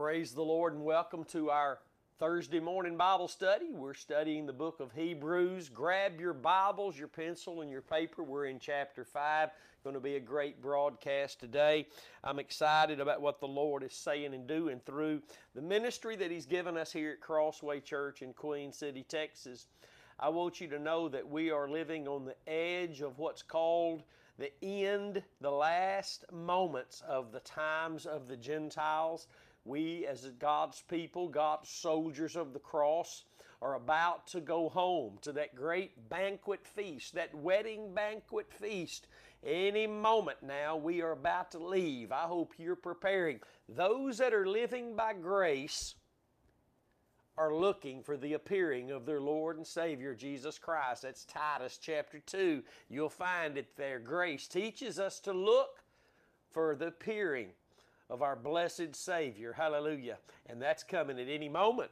Praise the Lord and welcome to our Thursday morning Bible study. We're studying the book of Hebrews. Grab your Bibles, your pencil, and your paper. We're in chapter 5. Going to be a great broadcast today. I'm excited about what the Lord is saying and doing through the ministry that He's given us here at Crossway Church in Queen City, Texas. I want you to know that we are living on the edge of what's called the end, the last moments of the times of the Gentiles. We, as God's people, God's soldiers of the cross, are about to go home to that great banquet feast, that wedding banquet feast. Any moment now, we are about to leave. I hope you're preparing. Those that are living by grace, are looking for the appearing of their Lord and Savior Jesus Christ. That's Titus chapter 2. You'll find it there. Grace teaches us to look for the appearing of our blessed Savior. Hallelujah. And that's coming at any moment.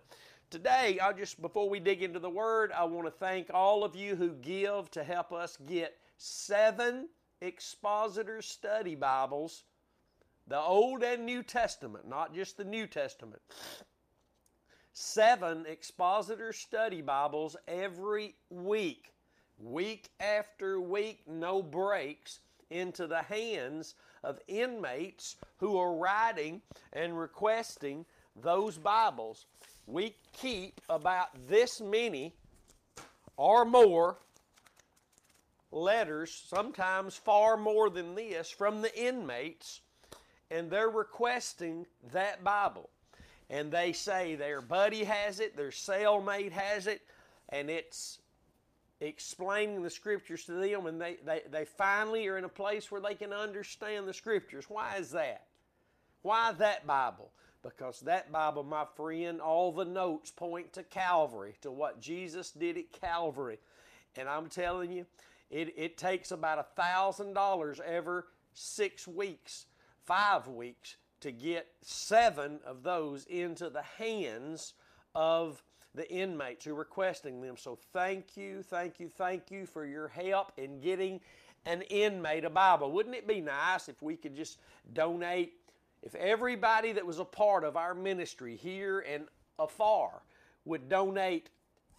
Today, I'll just, before we dig into the Word, I want to thank all of you who give to help us get seven expositor study Bibles, the Old and New Testament, not just the New Testament. Seven expositor study Bibles every week, week after week, no breaks into the hands of inmates who are writing and requesting those Bibles. We keep about this many or more letters, sometimes far more than this, from the inmates, and they're requesting that Bible. And they say their buddy has it, their cellmate has it, and it's explaining the scriptures to them and they, they, they finally are in a place where they can understand the scriptures. Why is that? Why that Bible? Because that Bible, my friend, all the notes point to Calvary, to what Jesus did at Calvary. And I'm telling you, it, it takes about a thousand dollars every six weeks, five weeks, to get seven of those into the hands of the inmates who are requesting them. So thank you, thank you, thank you for your help in getting an inmate a Bible. Wouldn't it be nice if we could just donate, if everybody that was a part of our ministry here and afar would donate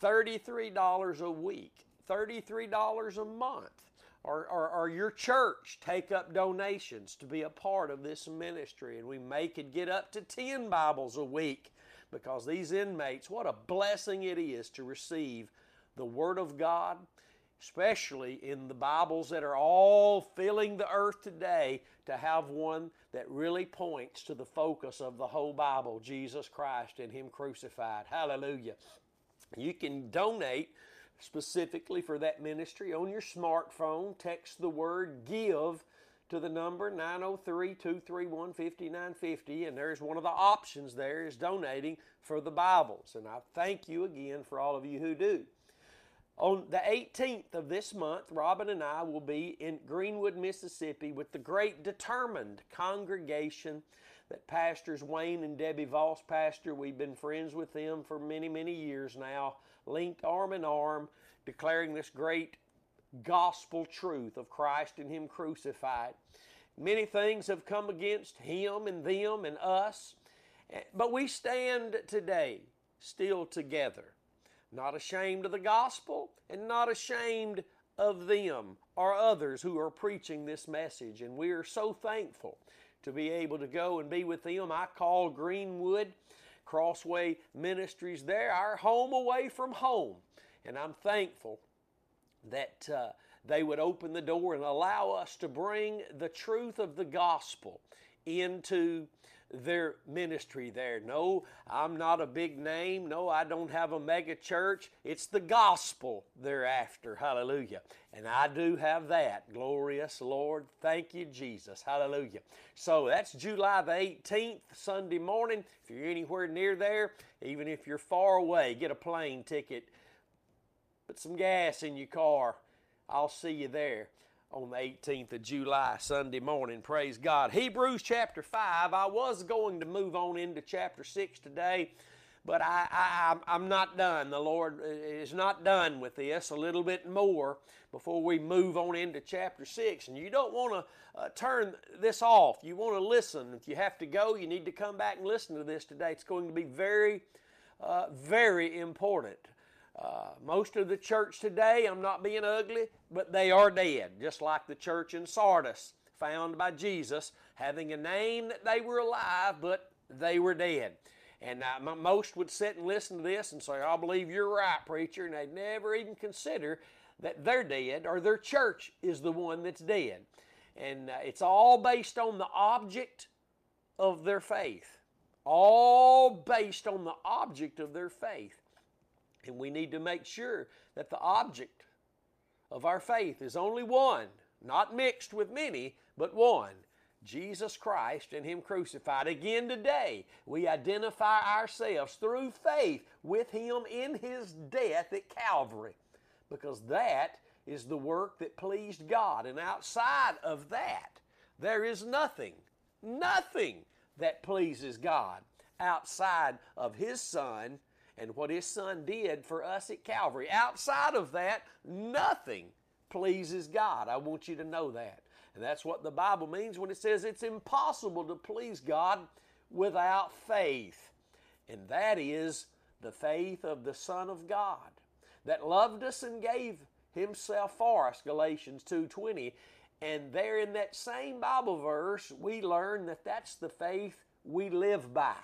$33 a week, $33 a month, or, or, or, your church take up donations to be a part of this ministry, and we may could get up to 10 Bibles a week because these inmates, what a blessing it is to receive the Word of God, especially in the Bibles that are all filling the earth today, to have one that really points to the focus of the whole Bible Jesus Christ and Him crucified. Hallelujah. You can donate specifically for that ministry on your smartphone. Text the word give to the number 903-231-5950 and there's one of the options there is donating for the Bibles and I thank you again for all of you who do. On the 18th of this month, Robin and I will be in Greenwood, Mississippi with the great determined congregation that pastors Wayne and Debbie Voss pastor. We've been friends with them for many, many years now, linked arm in arm, declaring this great gospel truth of Christ and Him crucified. Many things have come against Him and them and us, eh, but we stand today still together, not ashamed of the gospel and not ashamed of them or others who are preaching this message. And we are so thankful to be able to go and be with them. I call Greenwood Crossway Ministries there, our home away from home. And I'm thankful that uh, they would open the door and allow us to bring the truth of the gospel into their ministry there. No, I'm not a big name. No, I don't have a mega church. It's the gospel they're after. Hallelujah. And I do have that. Glorious Lord. Thank you, Jesus. Hallelujah. So that's July the 18th, Sunday morning. If you're anywhere near there, even if you're far away, get a plane ticket Put some gas in your car. I'll see you there on the 18th of July, Sunday morning. Praise God. Hebrews chapter 5. I was going to move on into chapter 6 today, but I, I, I'm not done. The Lord is not done with this. A little bit more before we move on into chapter 6. And you don't want to uh, turn this off. You want to listen. If you have to go, you need to come back and listen to this today. It's going to be very, uh, very important. Uh, most of the church today, I'm not being ugly, but they are dead, just like the church in Sardis, found by Jesus, having a name that they were alive, but they were dead. And uh, most would sit and listen to this and say, I believe you're right, preacher, and they'd never even consider that they're dead or their church is the one that's dead. And uh, it's all based on the object of their faith. All based on the object of their faith. And we need to make sure that the object of our faith is only one, not mixed with many, but one. Jesus Christ and Him crucified. Again today, we identify ourselves through faith with Him in His death at Calvary because that is the work that pleased God. And outside of that, there is nothing, nothing that pleases God outside of His Son and what His Son did for us at Calvary. Outside of that, nothing pleases God. I want you to know that. And that's what the Bible means when it says it's impossible to please God without faith. And that is the faith of the Son of God that loved us and gave himself for us, Galatians 2:20. And there in that same Bible verse, we learn that that's the faith we live by.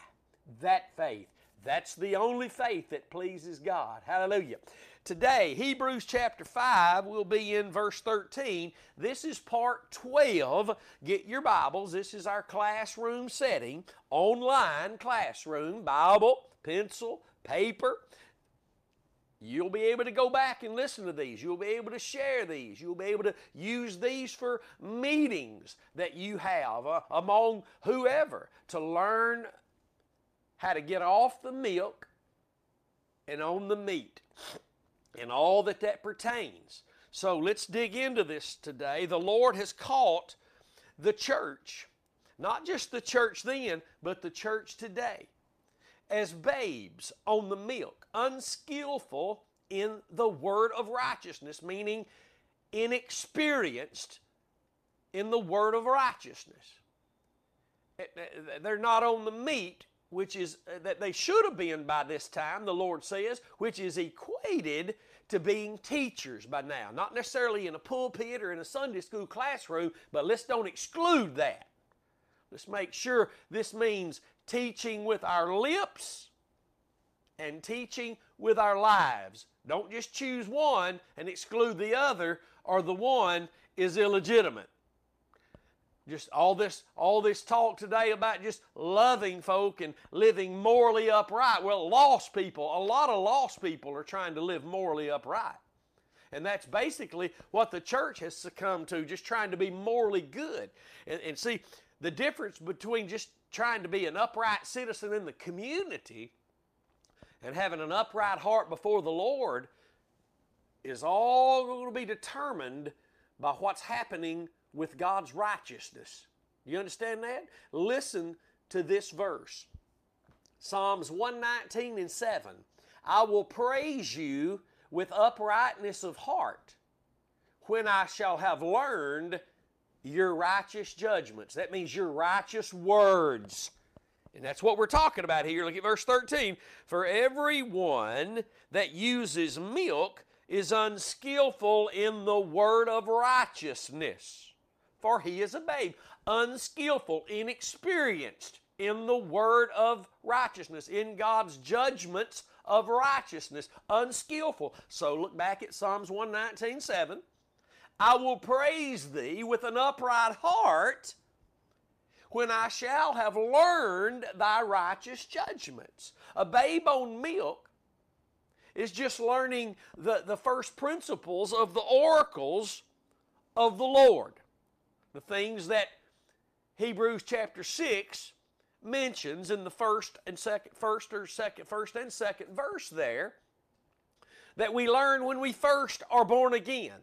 That faith. That's the only faith that pleases God. Hallelujah. Today, Hebrews chapter 5 will be in verse 13. This is part 12. Get your Bibles. This is our classroom setting, online classroom, Bible, pencil, paper. You'll be able to go back and listen to these. You'll be able to share these. You'll be able to use these for meetings that you have uh, among whoever to learn how to get off the milk and on the meat and all that that pertains. So let's dig into this today. The Lord has caught the church, not just the church then, but the church today, as babes on the milk, unskillful in the word of righteousness, meaning inexperienced in the word of righteousness. Eh, eh, they're not on the meat, which is uh, that they should have been by this time, the Lord says, which is equated to being teachers by now. Not necessarily in a pulpit or in a Sunday school classroom, but let's don't exclude that. Let's make sure this means teaching with our lips and teaching with our lives. Don't just choose one and exclude the other, or the one is illegitimate just all this all this talk today about just loving folk and living morally upright. Well lost people a lot of lost people are trying to live morally upright. And that's basically what the church has succumbed to just trying to be morally good. And, and see the difference between just trying to be an upright citizen in the community and having an upright heart before the lord is all going to be determined by what's happening with God's righteousness. You understand that? Listen to this verse Psalms 119 and 7. I will praise you with uprightness of heart when I shall have learned your righteous judgments. That means your righteous words. And that's what we're talking about here. Look at verse 13. For everyone that uses milk is unskillful in the word of righteousness for he is a babe, unskillful, inexperienced in the word of righteousness, in God's judgments of righteousness, unskillful. So look back at Psalms 119 7. I will praise thee with an upright heart when I shall have learned thy righteous judgments. A babe on milk is just learning the, the first principles of the oracles of the Lord the things that Hebrews chapter 6 mentions in the first and second first or second first and second verse there that we learn when we first are born again.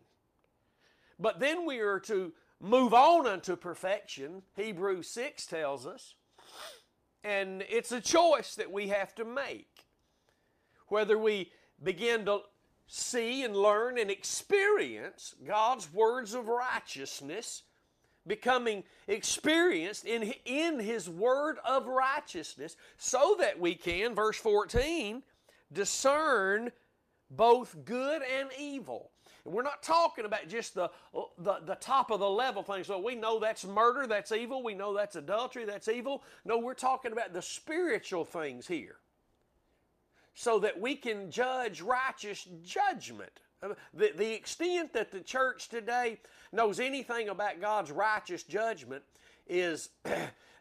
But then we are to move on unto perfection, Hebrews 6 tells us, And it's a choice that we have to make. Whether we begin to see and learn and experience God's words of righteousness, becoming experienced in, in His word of righteousness, so that we can, verse 14, discern both good and evil. And we're not talking about just the, the, the top of the level things. So we know that's murder, that's evil. We know that's adultery, that's evil. No, we're talking about the spiritual things here. So that we can judge righteous judgment. The, the extent that the church today knows anything about God's righteous judgment is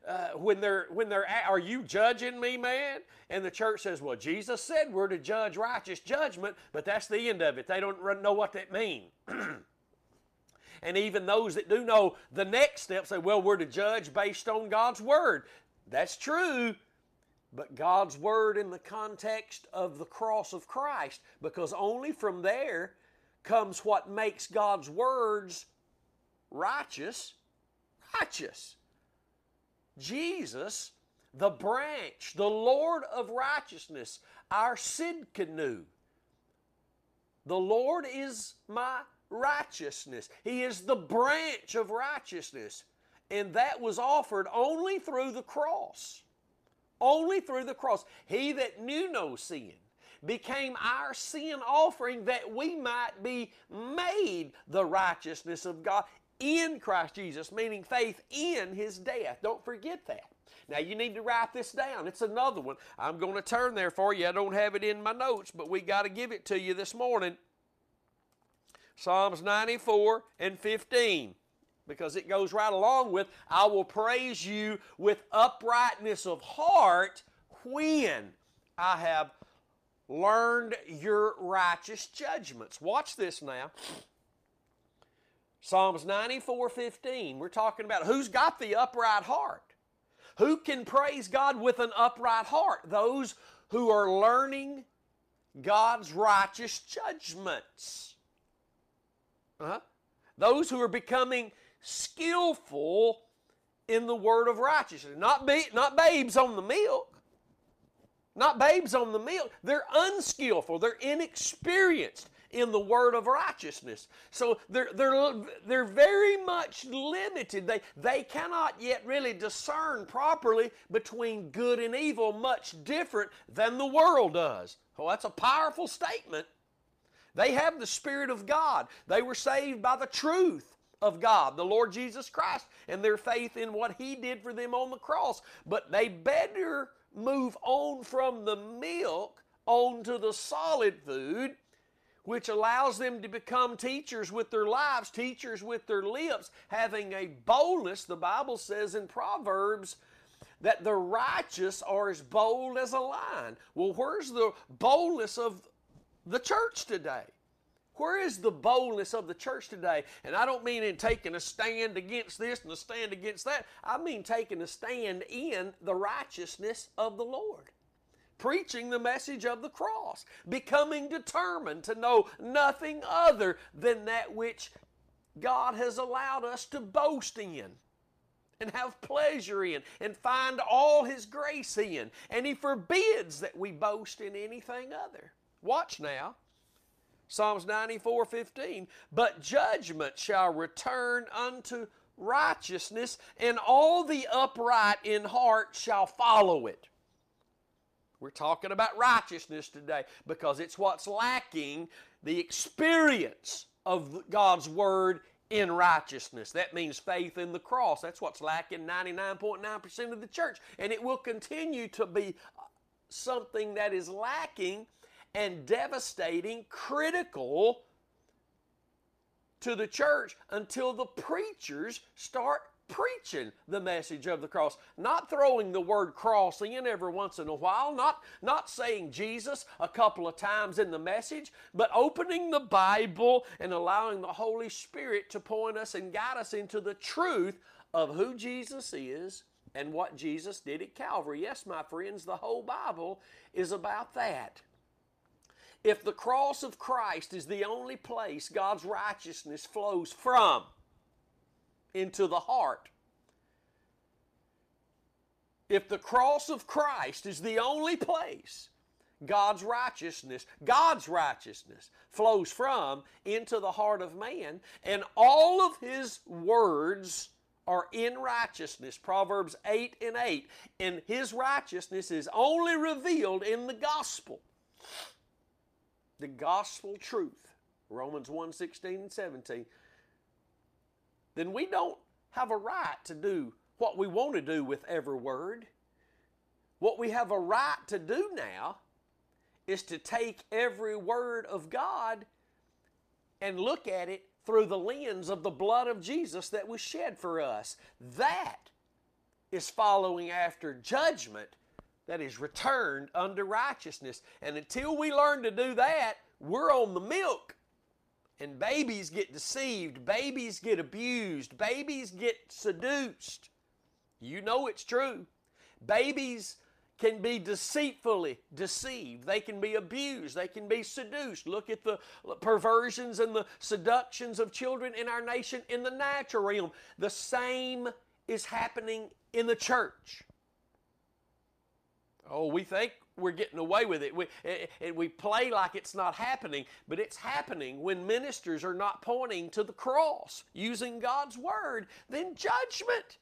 uh, when they're when they're are you judging me, man? And the church says, well, Jesus said we're to judge righteous judgment, but that's the end of it. They don't know what that means. and even those that do know the next step say, well, we're to judge based on God's word. That's true, but God's word in the context of the cross of Christ, because only from there comes what makes God's words righteous, righteous. Jesus, the branch, the Lord of righteousness, our Sidkenu. The Lord is my righteousness. He is the branch of righteousness. And that was offered only through the cross. Only through the cross. He that knew no sin became our sin offering that we might be made the righteousness of God in Christ Jesus, meaning faith in his death. Don't forget that. Now you need to write this down. It's another one. I'm going to turn there for you. I don't have it in my notes, but we got to give it to you this morning. Psalms 94 and 15 because it goes right along with I will praise you with uprightness of heart when I have learned your righteous judgments. Watch this now. Psalms 94 15. We're talking about who's got the upright heart. Who can praise God with an upright heart? Those who are learning God's righteous judgments. Uh-huh. Those who are becoming skillful in the word of righteousness. Not, be, not babes on the milk. Not babes on the milk. They're unskillful. They're inexperienced in the word of righteousness. So they're, they're, they're very much limited. They, they cannot yet really discern properly between good and evil, much different than the world does. Oh, that's a powerful statement. They have the Spirit of God. They were saved by the truth of God, the Lord Jesus Christ, and their faith in what He did for them on the cross. But they better move on from the milk onto the solid food which allows them to become teachers with their lives, teachers with their lips, having a boldness. The Bible says in Proverbs that the righteous are as bold as a lion. Well, where's the boldness of the church today? Where is the boldness of the church today? And I don't mean in taking a stand against this and a stand against that. I mean taking a stand in the righteousness of the Lord preaching the message of the cross, becoming determined to know nothing other than that which God has allowed us to boast in and have pleasure in and find all His grace in. And He forbids that we boast in anything other. Watch now. Psalms 94 15. But judgment shall return unto righteousness, and all the upright in heart shall follow it. We're talking about righteousness today because it's what's lacking the experience of God's Word in righteousness. That means faith in the cross. That's what's lacking 99.9% of the church. And it will continue to be something that is lacking and devastating, critical to the church until the preachers start preaching the message of the cross, not throwing the word cross in every once in a while, not, not saying Jesus a couple of times in the message, but opening the Bible and allowing the Holy Spirit to point us and guide us into the truth of who Jesus is and what Jesus did at Calvary. Yes, my friends, the whole Bible is about that. If the cross of Christ is the only place God's righteousness flows from, into the heart. if the cross of Christ is the only place God's righteousness, God's righteousness flows from into the heart of man, and all of his words are in righteousness. Proverbs 8 and 8. And his righteousness is only revealed in the gospel. The gospel truth. Romans 1 16 and 17. Then we don't have a right to do what we want to do with every word. What we have a right to do now is to take every word of God and look at it through the lens of the blood of Jesus that was shed for us. That is following after judgment that is returned unto righteousness. And until we learn to do that, we're on the milk. And babies get deceived, babies get abused, babies get seduced. You know it's true. Babies can be deceitfully deceived. They can be abused. They can be seduced. Look at the perversions and the seductions of children in our nation in the natural realm. The same is happening in the church. Oh, we think we're getting away with it. We, eh, eh, and we play like it's not happening, but it's happening when ministers are not pointing to the cross using God's word. Then judgment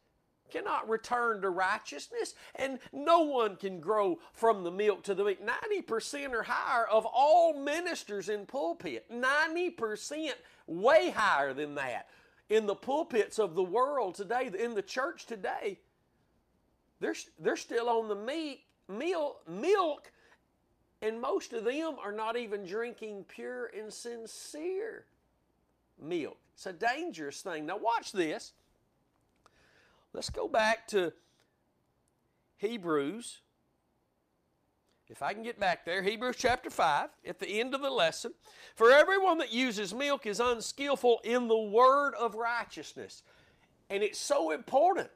cannot return to righteousness, and no one can grow from the milk to the meat. 90% or higher of all ministers in pulpit, 90% way higher than that. In the pulpits of the world today, in the church today, they're, they're still on the meat, milk, milk, and most of them are not even drinking pure and sincere milk. It's a dangerous thing. Now, watch this. Let's go back to Hebrews. If I can get back there, Hebrews chapter 5, at the end of the lesson. For everyone that uses milk is unskillful in the word of righteousness. And it's so important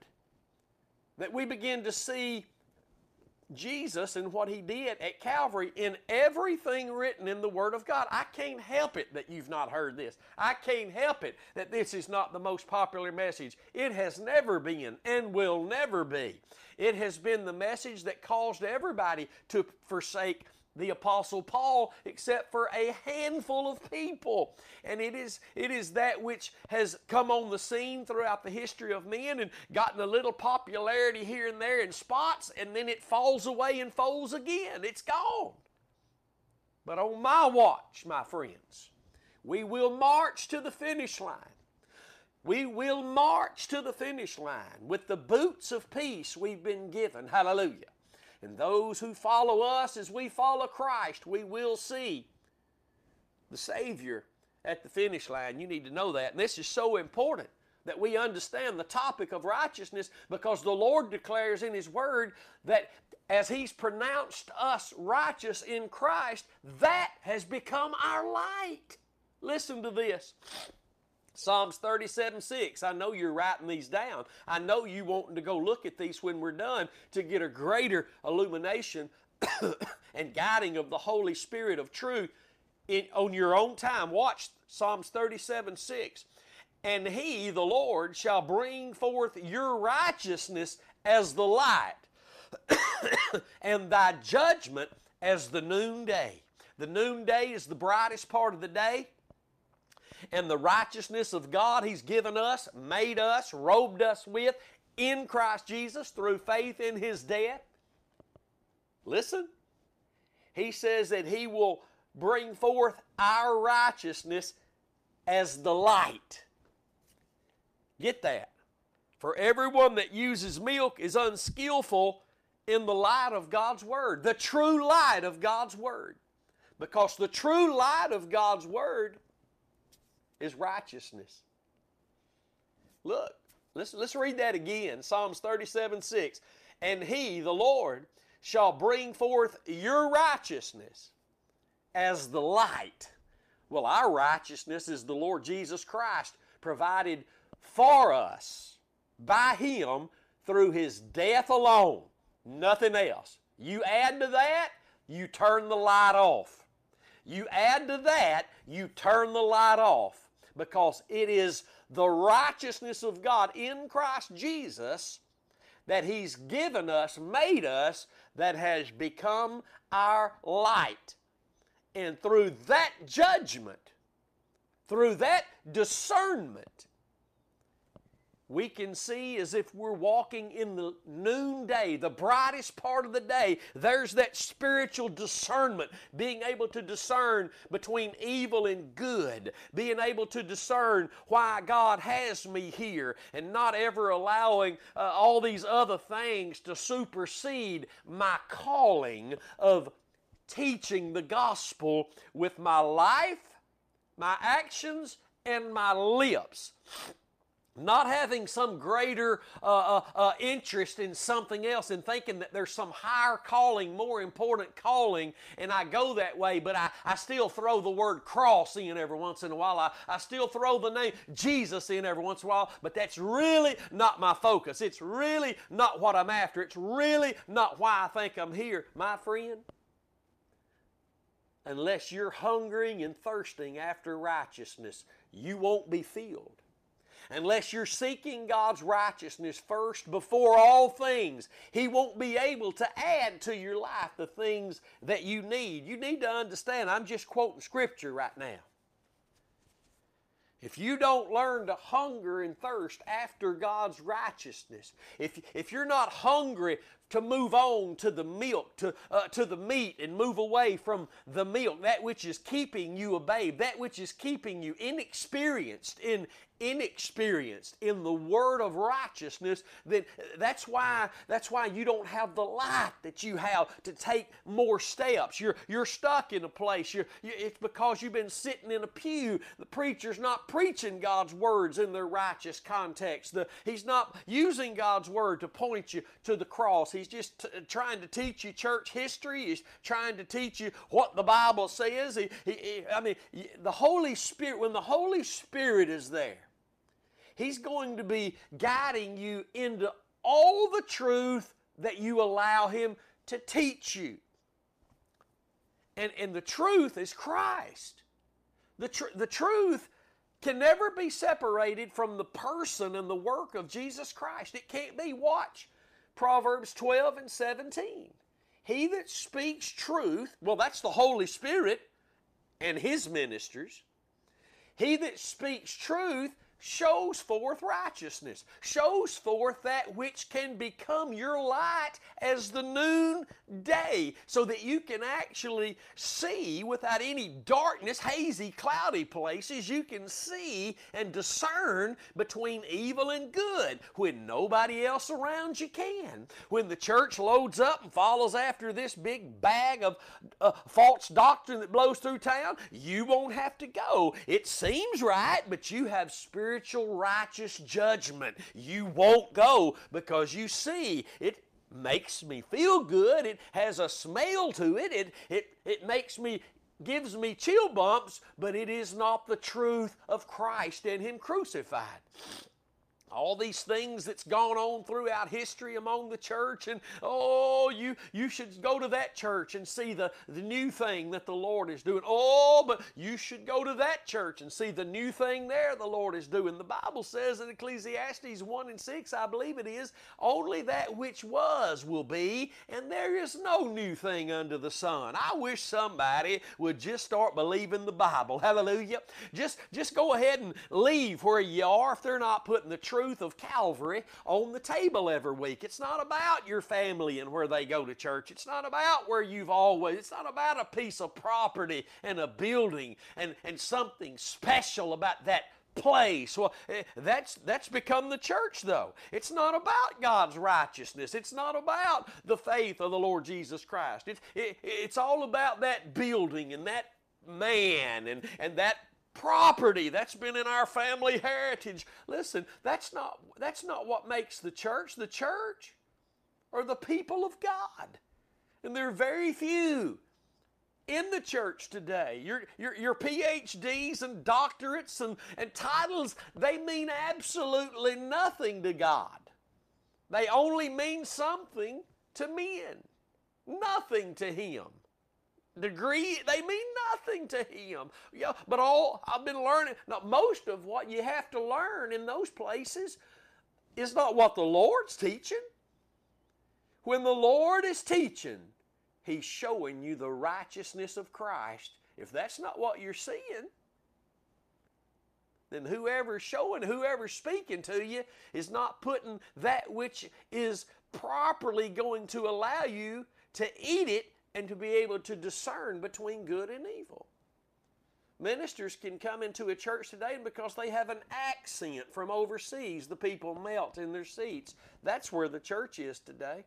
that we begin to see Jesus and what he did at Calvary in everything written in the Word of God. I can't help it that you've not heard this. I can't help it that this is not the most popular message. It has never been and will never be. It has been the message that caused everybody to forsake the apostle paul except for a handful of people. And it is it is that which has come on the scene throughout the history of men and gotten a little popularity here and there in spots and then it falls away and folds again. It's gone. But on my watch my friends we will march to the finish line. We will march to the finish line with the boots of peace we've been given. Hallelujah and those who follow us as we follow Christ, we will see the Savior at the finish line. You need to know that. And this is so important that we understand the topic of righteousness because the Lord declares in His Word that as He's pronounced us righteous in Christ, that has become our light. Listen to this. Psalms 37 6. I know you're writing these down. I know you wanting to go look at these when we're done to get a greater illumination and guiding of the Holy Spirit of truth in, on your own time. Watch Psalms 37 6. And he, the Lord, shall bring forth your righteousness as the light, and thy judgment as the noonday. The noonday is the brightest part of the day and the righteousness of God He's given us, made us, robed us with in Christ Jesus through faith in His death. Listen, He says that He will bring forth our righteousness as the light. Get that. For everyone that uses milk is unskillful in the light of God's Word, the true light of God's Word. Because the true light of God's Word is righteousness. Look, let's, let's read that again Psalms 37 6. And he, the Lord, shall bring forth your righteousness as the light. Well, our righteousness is the Lord Jesus Christ provided for us by Him through His death alone. Nothing else. You add to that, you turn the light off. You add to that, you turn the light off because it is the righteousness of God in Christ Jesus that He's given us, made us, that has become our light. And through that judgment, through that discernment, we can see as if we're walking in the noonday, the brightest part of the day. There's that spiritual discernment, being able to discern between evil and good, being able to discern why God has me here, and not ever allowing uh, all these other things to supersede my calling of teaching the gospel with my life, my actions, and my lips not having some greater uh, uh, uh, interest in something else and thinking that there's some higher calling, more important calling, and I go that way, but I, I still throw the word cross in every once in a while. I, I still throw the name Jesus in every once in a while, but that's really not my focus. It's really not what I'm after. It's really not why I think I'm here. My friend, unless you're hungering and thirsting after righteousness, you won't be filled unless you're seeking God's righteousness first before all things, He won't be able to add to your life the things that you need. You need to understand, I'm just quoting Scripture right now. If you don't learn to hunger and thirst after God's righteousness, if, if you're not hungry to move on to the milk, to, uh, to the meat, and move away from the milk, that which is keeping you a babe, that which is keeping you inexperienced in, inexperienced in the word of righteousness, then that's why that's why you don't have the light that you have to take more steps. You're you're stuck in a place. You're, you, it's because you've been sitting in a pew. The preacher's not preaching God's words in their righteous context. The, he's not using God's word to point you to the cross. He's just t- trying to teach you church history. He's trying to teach you what the Bible says. He, he, he, I mean, the Holy Spirit. When the Holy Spirit is there He's going to be guiding you into all the truth that you allow Him to teach you. And, and the truth is Christ. The, tr- the truth can never be separated from the person and the work of Jesus Christ. It can't be. Watch Proverbs 12 and 17. He that speaks truth, well, that's the Holy Spirit and His ministers. He that speaks truth shows forth righteousness, shows forth that which can become your light as the noonday, so that you can actually see without any darkness, hazy, cloudy places. You can see and discern between evil and good when nobody else around you can. When the church loads up and follows after this big bag of uh, false doctrine that blows through town, you won't have to go. It seems right, but you have spiritual spiritual righteous judgment. You won't go because you see it makes me feel good. It has a smell to it. It, it, it makes me gives me chill bumps, but it is not the truth of Christ and Him crucified all these things that's gone on throughout history among the church and oh you you should go to that church and see the, the new thing that the lord is doing. Oh but you should go to that church and see the new thing there the lord is doing. The bible says in ecclesiastes 1 and 6 i believe it is only that which was will be and there is no new thing under the sun. I wish somebody would just start believing the bible. Hallelujah. Just just go ahead and leave where you are if they're not putting the truth truth of Calvary on the table every week. It's not about your family and where they go to church. It's not about where you've always, it's not about a piece of property and a building and, and something special about that place. Well, eh, that's that's become the church though. It's not about God's righteousness. It's not about the faith of the Lord Jesus Christ. It's it, it's all about that building and that man and and that property that's been in our family heritage. Listen that's not that's not what makes the church the church are the people of god. And there are very few in the church today. Your, your, your phds and doctorates and, and titles they mean absolutely nothing to god. They only mean something to men nothing to him degree they mean nothing to him yeah but all i've been learning now most of what you have to learn in those places is not what the lord's teaching when the Lord is teaching, He's showing you the righteousness of Christ. If that's not what you're seeing, then whoever's showing, whoever's speaking to you is not putting that which is properly going to allow you to eat it and to be able to discern between good and evil. Ministers can come into a church today and because they have an accent from overseas, the people melt in their seats. That's where the church is today.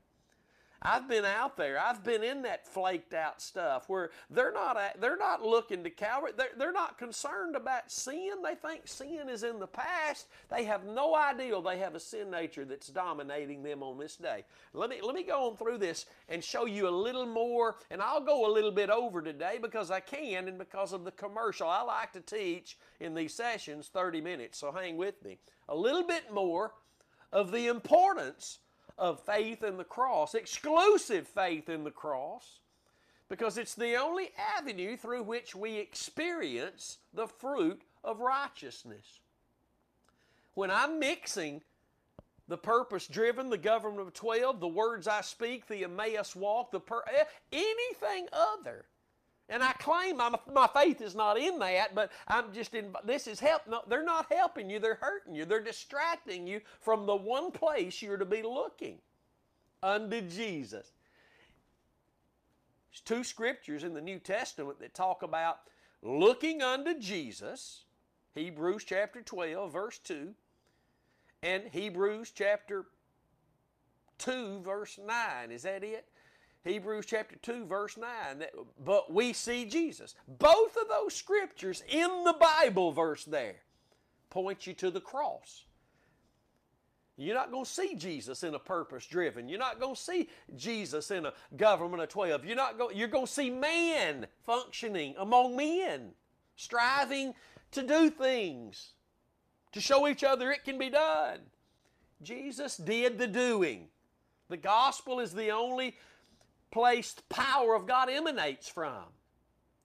I've been out there. I've been in that flaked out stuff where they're not they're not looking to Calvary. They're, they're not concerned about sin. They think sin is in the past. They have no idea they have a sin nature that's dominating them on this day. Let me let me go on through this and show you a little more. And I'll go a little bit over today because I can and because of the commercial. I like to teach in these sessions 30 minutes, so hang with me. A little bit more of the importance of faith in the cross, exclusive faith in the cross, because it's the only avenue through which we experience the fruit of righteousness. When I'm mixing the purpose driven, the government of 12, the words I speak, the Emmaus walk, the per- eh, anything other and I claim my, my faith is not in that, but I'm just in, this is help. No, they're not helping you, they're hurting you. They're distracting you from the one place you're to be looking unto Jesus. There's two scriptures in the New Testament that talk about looking unto Jesus, Hebrews chapter 12, verse 2, and Hebrews chapter 2, verse 9. Is that it? Hebrews chapter 2, verse 9. But we see Jesus. Both of those scriptures in the Bible verse there point you to the cross. You're not going to see Jesus in a purpose driven. You're not going to see Jesus in a government of 12. You're not going you're going to see man functioning among men, striving to do things to show each other it can be done. Jesus did the doing. The gospel is the only place the power of God emanates from.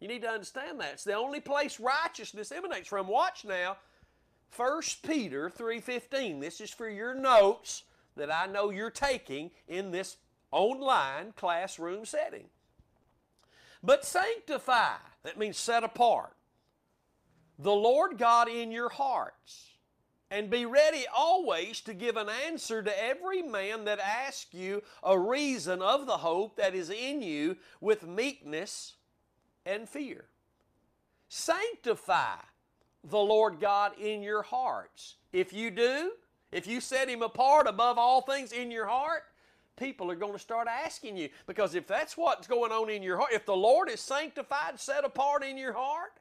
You need to understand that. It's the only place righteousness emanates from. Watch now. 1 Peter 3:15. This is for your notes that I know you're taking in this online classroom setting. But sanctify, that means set apart, the Lord God in your hearts and be ready always to give an answer to every man that asks you a reason of the hope that is in you with meekness and fear. Sanctify the Lord God in your hearts. If you do, if you set Him apart above all things in your heart, people are going to start asking you. Because if that's what's going on in your heart, if the Lord is sanctified, set apart in your heart,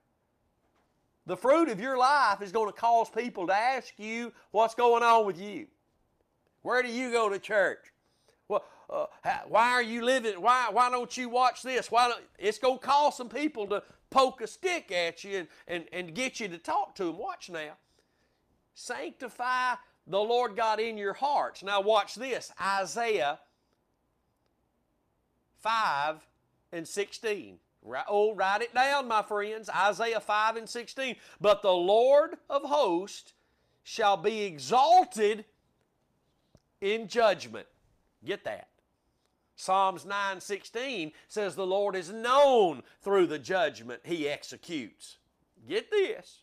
the fruit of your life is going to cause people to ask you what's going on with you. Where do you go to church? Well, uh, why are you living? Why, why don't you watch this? Why don't, it's going to cause some people to poke a stick at you and, and, and get you to talk to them. Watch now. Sanctify the Lord God in your hearts. Now, watch this Isaiah 5 and 16. Oh, write it down, my friends. Isaiah 5 and 16. But the Lord of hosts shall be exalted in judgment. Get that. Psalms 9:16 says the Lord is known through the judgment he executes. Get this.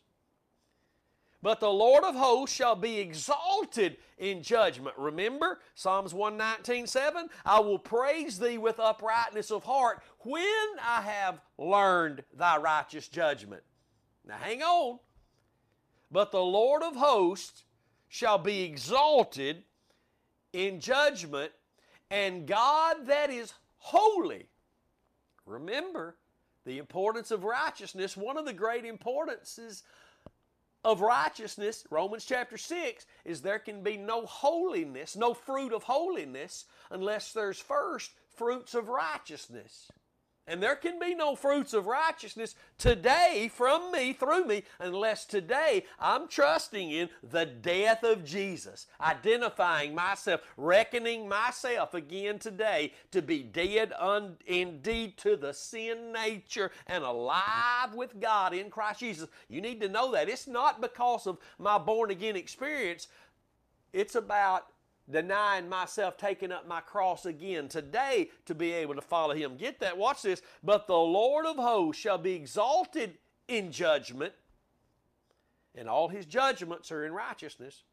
But the Lord of hosts shall be exalted in judgment. Remember Psalms 119 7? I will praise thee with uprightness of heart when I have learned thy righteous judgment. Now hang on. But the Lord of hosts shall be exalted in judgment, and God that is holy. Remember the importance of righteousness. One of the great importances of righteousness, Romans chapter 6, is there can be no holiness, no fruit of holiness, unless there's first fruits of righteousness. And there can be no fruits of righteousness today from me, through me, unless today I'm trusting in the death of Jesus, identifying myself, reckoning myself again today to be dead un- indeed to the sin nature and alive with God in Christ Jesus. You need to know that. It's not because of my born again experience, it's about denying myself, taking up my cross again today to be able to follow him. Get that? Watch this. But the Lord of hosts shall be exalted in judgment, and all his judgments are in righteousness.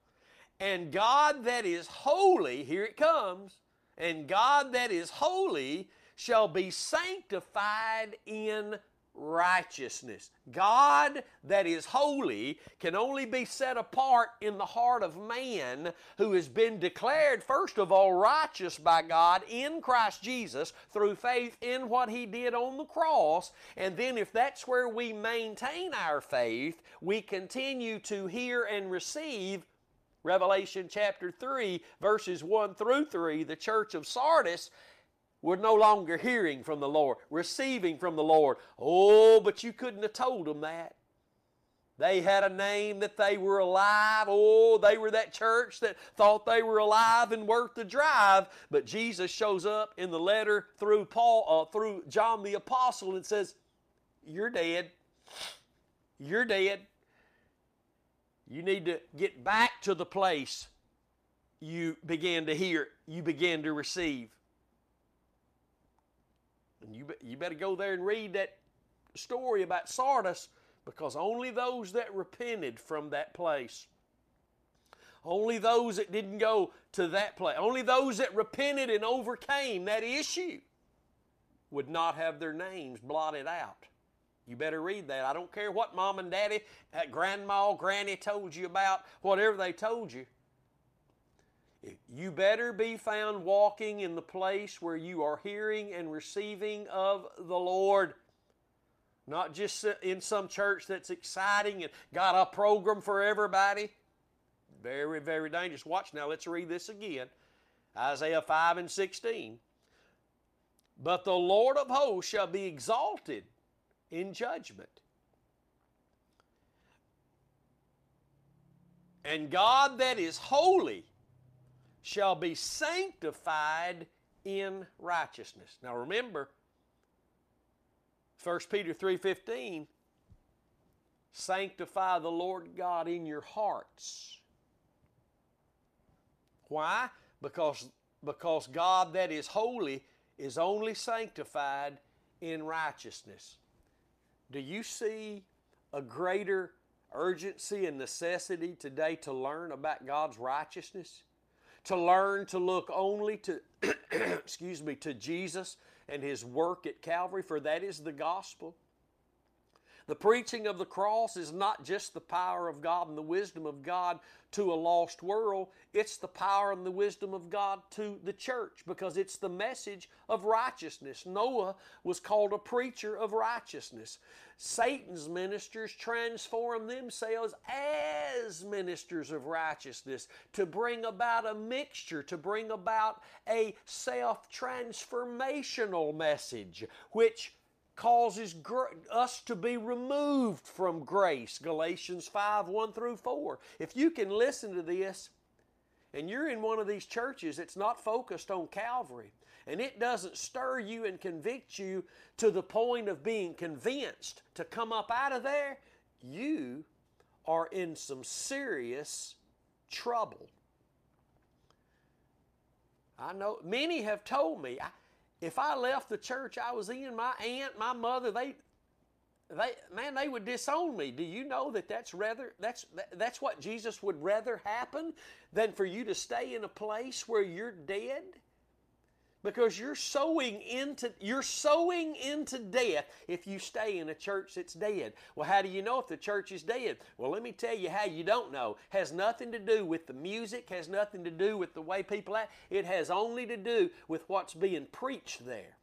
And God that is holy, here it comes, and God that is holy shall be sanctified in righteousness. God that is holy can only be set apart in the heart of man who has been declared, first of all, righteous by God in Christ Jesus through faith in what He did on the cross. And then, if that's where we maintain our faith, we continue to hear and receive. Revelation chapter 3, verses 1 through 3, the church of Sardis were no longer hearing from the Lord, receiving from the Lord. Oh, but you couldn't have told them that. They had a name that they were alive. Oh, they were that church that thought they were alive and worth the drive. But Jesus shows up in the letter through Paul, uh, through John the apostle, and says, "You're dead. You're dead. You need to get back to the place you began to hear, you began to receive." And you, you better go there and read that story about Sardis because only those that repented from that place, only those that didn't go to that place, only those that repented and overcame that issue would not have their names blotted out. You better read that. I don't care what mom and daddy, grandma, granny told you about, whatever they told you. You better be found walking in the place where you are hearing and receiving of the Lord. Not just in some church that's exciting and got a program for everybody. Very, very dangerous. Watch now, let's read this again. Isaiah 5 and 16. But the Lord of hosts shall be exalted in judgment. And God that is holy shall be sanctified in righteousness. Now remember, 1 Peter 3:15 sanctify the Lord God in your hearts. Why? Because because God that is holy is only sanctified in righteousness. Do you see a greater urgency and necessity today to learn about God's righteousness? To learn to look only to, excuse me, to Jesus and His work at Calvary, for that is the gospel. The preaching of the cross is not just the power of God and the wisdom of God to a lost world, it's the power and the wisdom of God to the church because it's the message of righteousness. Noah was called a preacher of righteousness. Satan's ministers transform themselves as ministers of righteousness to bring about a mixture, to bring about a self transformational message, which causes us to be removed from grace. Galatians 5 1 through 4. If you can listen to this, and you're in one of these churches that's not focused on Calvary, and it doesn't stir you and convict you to the point of being convinced to come up out of there, you are in some serious trouble. I know many have told me. I, if I left the church I was in, my aunt, my mother, they, they, man, they would disown me. Do you know that that's rather that's that's what Jesus would rather happen than for you to stay in a place where you're dead? Because you're sowing into you're sowing into death if you stay in a church that's dead. Well, how do you know if the church is dead? Well, let me tell you how you don't know. Has nothing to do with the music, has nothing to do with the way people act. It has only to do with what's being preached there.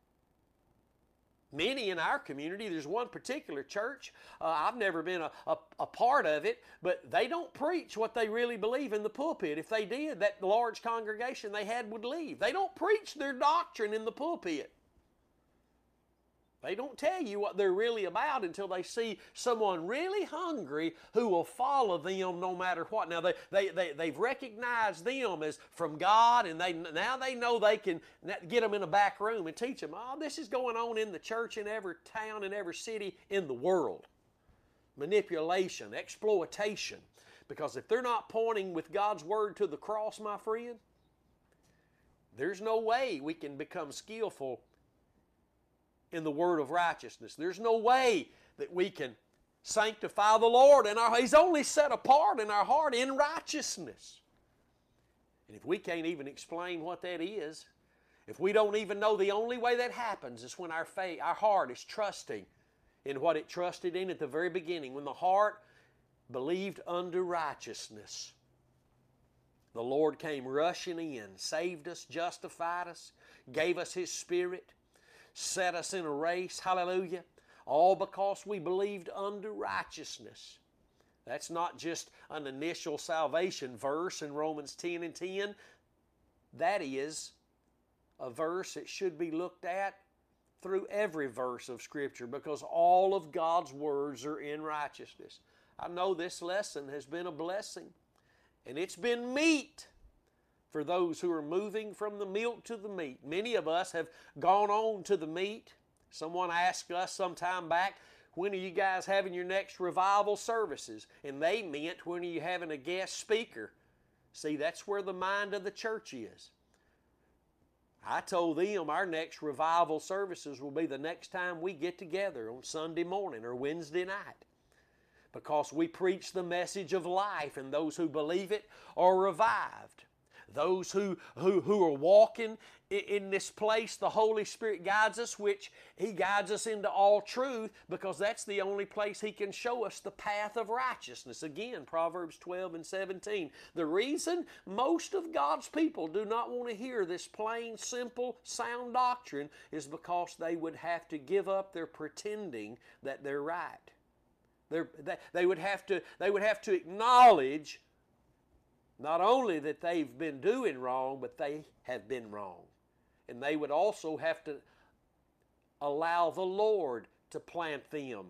Many in our community, there's one particular church, uh, I've never been a, a, a, part of it, but they don't preach what they really believe in the pulpit. If they did, that large congregation they had would leave. They don't preach their doctrine in the pulpit. They don't tell you what they're really about until they see someone really hungry who will follow them no matter what. Now, they, they, they, they've recognized them as from God, and they now they know they can get them in a back room and teach them, oh, this is going on in the church in every town, in every city in the world. Manipulation, exploitation. Because if they're not pointing with God's word to the cross, my friend, There's no way we can become skillful in the word of righteousness. There's no way that we can sanctify the Lord and He's only set apart in our heart in righteousness. And if we can't even explain what that is, if we don't even know the only way that happens is when our faith, our heart is trusting in what it trusted in at the very beginning, when the heart believed unto righteousness. The Lord came rushing in, saved us, justified us, gave us His Spirit, set us in a race. Hallelujah. All because we believed unto righteousness. That's not just an initial salvation verse in Romans 10 and 10. That is a verse that should be looked at through every verse of Scripture because all of God's words are in righteousness. I know this lesson has been a blessing and it's been meat for those who are moving from the milk to the meat. Many of us have gone on to the meat. Someone asked us some time back, when are you guys having your next revival services? And they meant, when are you having a guest speaker? See, that's where the mind of the church is. I told them our next revival services will be the next time we get together on Sunday morning or Wednesday night. Because we preach the message of life, and those who believe it are revived. Those who, who, who are walking in this place, the Holy Spirit guides us, which He guides us into all truth because that's the only place He can show us the path of righteousness. Again, Proverbs 12 and 17. The reason most of God's people do not want to hear this plain, simple, sound doctrine is because they would have to give up their pretending that they're right. They're, they, they, would have to, they would have to acknowledge not only that they've been doing wrong, but they have been wrong. And they would also have to allow the Lord to plant them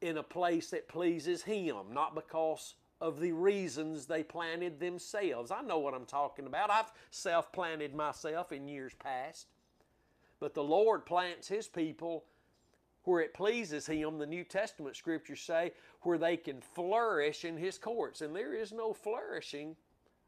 in a place that pleases Him, not because of the reasons they planted themselves. I know what I'm talking about. I've self planted myself in years past. But the Lord plants His people where it pleases Him, the New Testament scriptures say, where they can flourish in His courts. And there is no flourishing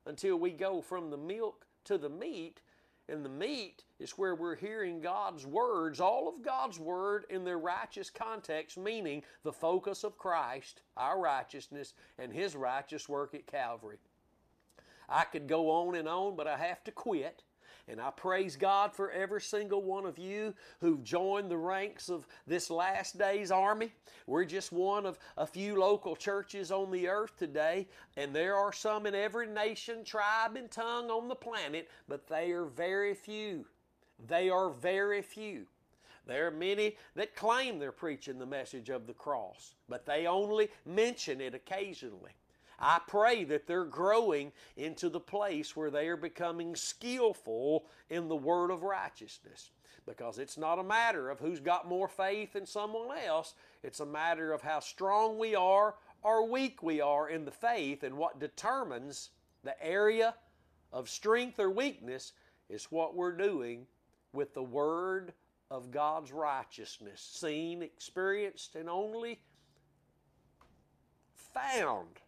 until we go from the milk to the meat. And the meat is where we're hearing God's words, all of God's word in their righteous context, meaning the focus of Christ, our righteousness, and His righteous work at Calvary. I could go on and on, but I have to quit. And I praise God for every single one of you who've joined the ranks of this last day's army. We're just one of a few local churches on the earth today, and there are some in every nation, tribe, and tongue on the planet, but they are very few. They are very few. There are many that claim they're preaching the message of the cross, but they only mention it occasionally. I pray that they're growing into the place where they are becoming skillful in the word of righteousness. Because it's not a matter of who's got more faith than someone else, it's a matter of how strong we are or weak we are in the faith, and what determines the area of strength or weakness is what we're doing with the Word of God's righteousness, seen, experienced, and only found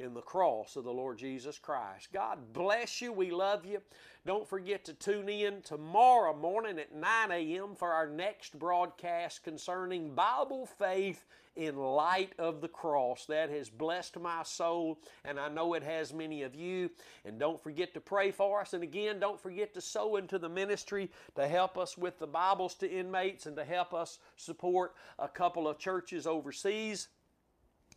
in the cross of the Lord Jesus Christ. God bless you. We love you. Don't forget to tune in tomorrow morning at 9 a.m. for our next broadcast concerning Bible faith in light of the cross. That has blessed my soul, and I know it has many of you. And don't forget to pray for us. And again, don't forget to sow into the ministry to help us with the Bibles to inmates and to help us support a couple of churches overseas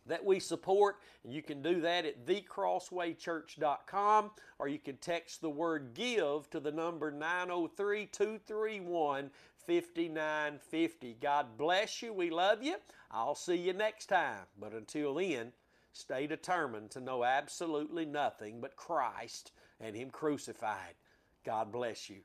that we support. And you can do that at thecrosswaychurch.com or you can text the word give to the number 903 231 5950. God bless you. We love you. I'll see you next time. But until then, stay determined to know absolutely nothing but Christ and Him crucified. God bless you.